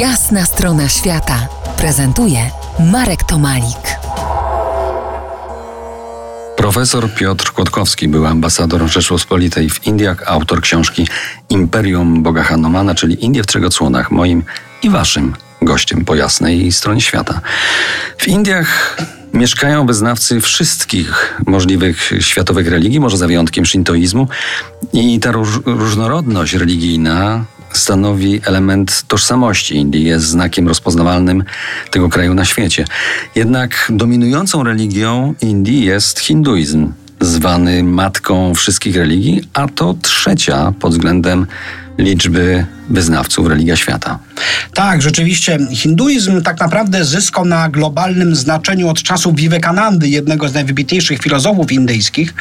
Jasna strona świata prezentuje Marek Tomalik. Profesor Piotr Kłodkowski był ambasador Rzeczpospolitej w Indiach, autor książki Imperium Boga Hanomana, czyli Indie w trzech odsłonach, moim i waszym gościem po jasnej stronie świata. W Indiach mieszkają wyznawcy wszystkich możliwych światowych religii, może za wyjątkiem szintoizmu. I ta róż różnorodność religijna stanowi element tożsamości Indii, jest znakiem rozpoznawalnym tego kraju na świecie. Jednak dominującą religią Indii jest hinduizm, zwany matką wszystkich religii, a to trzecia pod względem liczby wyznawców religia świata. Tak, rzeczywiście hinduizm tak naprawdę zyskał na globalnym znaczeniu od czasów Vivekanandy, jednego z najwybitniejszych filozofów indyjskich,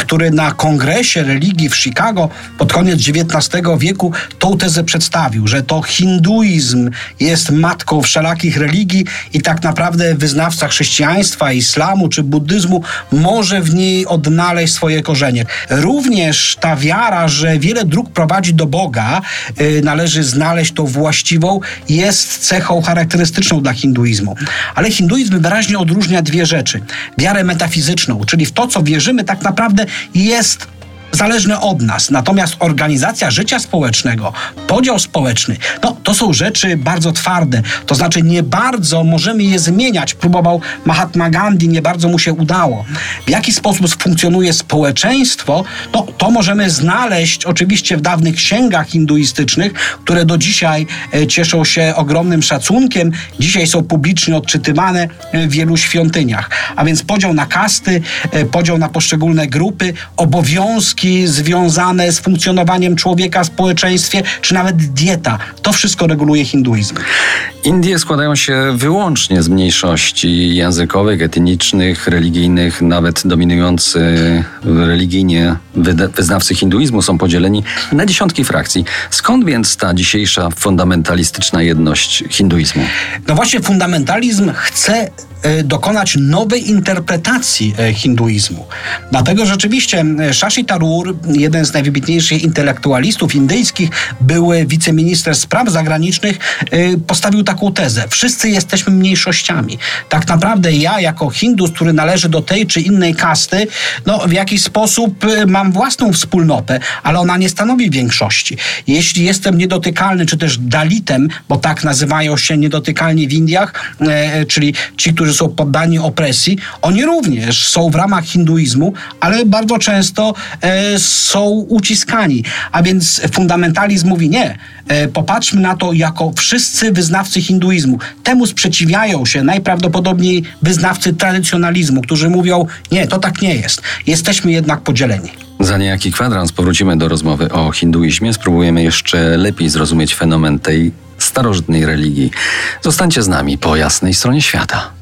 który na kongresie religii w Chicago pod koniec XIX wieku tą tezę przedstawił, że to hinduizm jest matką wszelakich religii i tak naprawdę wyznawca chrześcijaństwa, islamu czy buddyzmu może w niej odnaleźć swoje korzenie. Również ta wiara, że wiele dróg prowadzi do Boga, y, należy znaleźć tą właściwą, jest cechą charakterystyczną dla hinduizmu. Ale hinduizm wyraźnie odróżnia dwie rzeczy. Wiarę metafizyczną, czyli w to, co wierzymy, tak naprawdę jest zależne od nas. Natomiast organizacja życia społecznego, podział społeczny, no to są rzeczy bardzo twarde. To znaczy nie bardzo możemy je zmieniać. Próbował Mahatma Gandhi, nie bardzo mu się udało. W jaki sposób funkcjonuje społeczeństwo, no to możemy znaleźć oczywiście w dawnych księgach hinduistycznych, które do dzisiaj e, cieszą się ogromnym szacunkiem. Dzisiaj są publicznie odczytywane w wielu świątyniach. A więc podział na kasty, e, podział na poszczególne grupy, obowiązki, związane z funkcjonowaniem człowieka w społeczeństwie, czy nawet dieta. To wszystko reguluje hinduizm. Indie składają się wyłącznie z mniejszości językowych, etnicznych, religijnych, nawet dominujący religijnie wyznawcy hinduizmu są podzieleni na dziesiątki frakcji. Skąd więc ta dzisiejsza fundamentalistyczna jedność hinduizmu? No właśnie, fundamentalizm chce dokonać nowej interpretacji e, hinduizmu. Dlatego rzeczywiście Shashi Tharoor, jeden z najwybitniejszych intelektualistów indyjskich, były wiceminister spraw zagranicznych, e, postawił taką tezę. Wszyscy jesteśmy mniejszościami. Tak naprawdę ja, jako Hindus, który należy do tej czy innej kasty, no w jakiś sposób mam własną wspólnotę, ale ona nie stanowi większości. Jeśli jestem niedotykalny, czy też dalitem, bo tak nazywają się niedotykalni w Indiach, czyli ci, którzy którzy są poddani opresji, oni również są w ramach hinduizmu, ale bardzo często e, są uciskani. A więc fundamentalizm mówi nie. E, popatrzmy na to jako wszyscy wyznawcy hinduizmu. Temu sprzeciwiają się najprawdopodobniej wyznawcy tradycjonalizmu, którzy mówią nie, to tak nie jest. Jesteśmy jednak podzieleni. Za niejaki kwadrans powrócimy do rozmowy o hinduizmie. Spróbujemy jeszcze lepiej zrozumieć fenomen tej starożytnej religii. Zostańcie z nami po jasnej stronie świata.